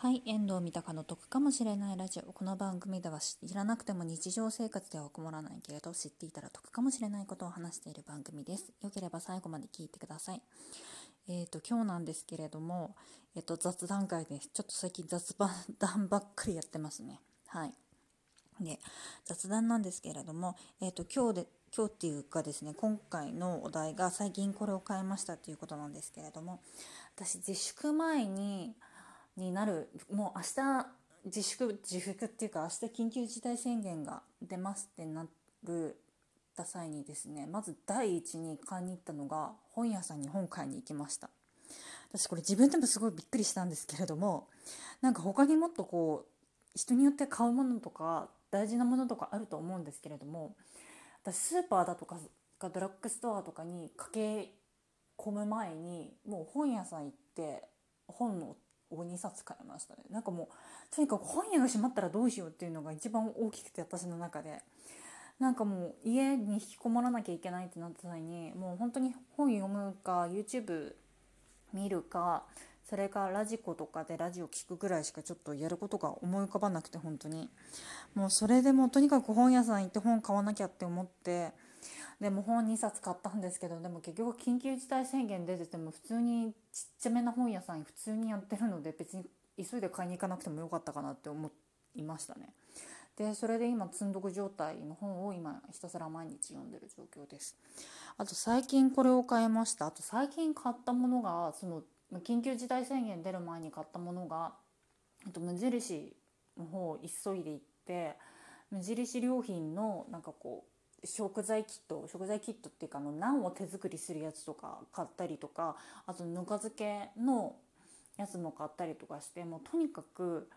はい、遠藤三鷹の得かもしれないラジオ。この番組では知らなくても日常生活では困らないけれど、知っていたら得かもしれないことを話している番組です。よければ最後まで聞いてください。えっ、ー、と、今日なんですけれども、えっ、ー、と、雑談会です。ちょっと最近雑談ばっかりやってますね。はい。で、雑談なんですけれども、えっ、ー、と、今日で、今日っていうかですね、今回のお題が最近これを変えましたっていうことなんですけれども、私自粛前に、になるもう明日自粛自粛っていうか明日緊急事態宣言が出ますってなるた際にですねまず第一に買いに行ったのが本屋さんに本買いに行きました。私これ自分でもすごいびっくりしたんですけれどもなんか他にもっとこう人によって買うものとか大事なものとかあると思うんですけれども私スーパーだとかドラッグストアとかに駆け込む前にもう本屋さん行って本のを2冊買いましたね。なんかもうとにかく本屋が閉まったらどうしようっていうのが一番大きくて私の中で。なんかもう家に引きこもらなきゃいけないってなった際にもう本当に本読むか YouTube 見るかそれかラジコとかでラジオ聴くぐらいしかちょっとやることが思い浮かばなくて本当に。もうそれでもとにかく本屋さん行って本買わなきゃって思ってでも本2冊買ったんですけどでも結局緊急事態宣言出てても普通にちっちゃめな本屋さん普通にやってるので別に急いで買いに行かなくてもよかったかなって思いましたね。でそれで今積んどく状態の本を今ひたすら毎日読んでる状況です。あと最近これを買いました。あと最近買ったものがその緊急事態宣言出る前に買ったものがあと無印の方を急いで行って無印良品のなんかこう食材キット食材キットっていうかあのナンを手作りするやつとか買ったりとかあとぬか漬けのやつも買ったりとかしてもうとにかく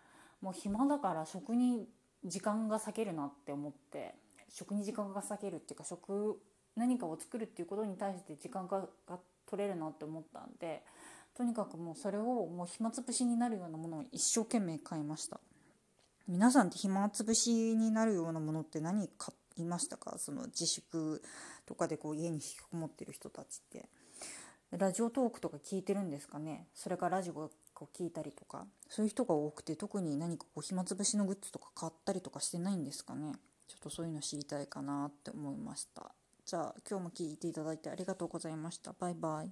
もう暇だから食に時間が割けるなって思って食に時間が割けるっていうか食何かを作るっていうことに対して時間が取れるなって思ったんでとにかくもうそれをもう暇つぶしになるようなものを一生懸命買いました。皆さんって暇つぶしになるようなものって何買いましたか？その自粛とかでこう家に引きこもってる人たちって。ラジオトークとか聞いてるんですかね？それからラジオを聞いたりとか。そういう人が多くて特に何かこう暇つぶしのグッズとか買ったりとかしてないんですかね？ちょっとそういうの知りたいかなって思いました。じゃあ今日も聞いていただいてありがとうございました。バイバイ。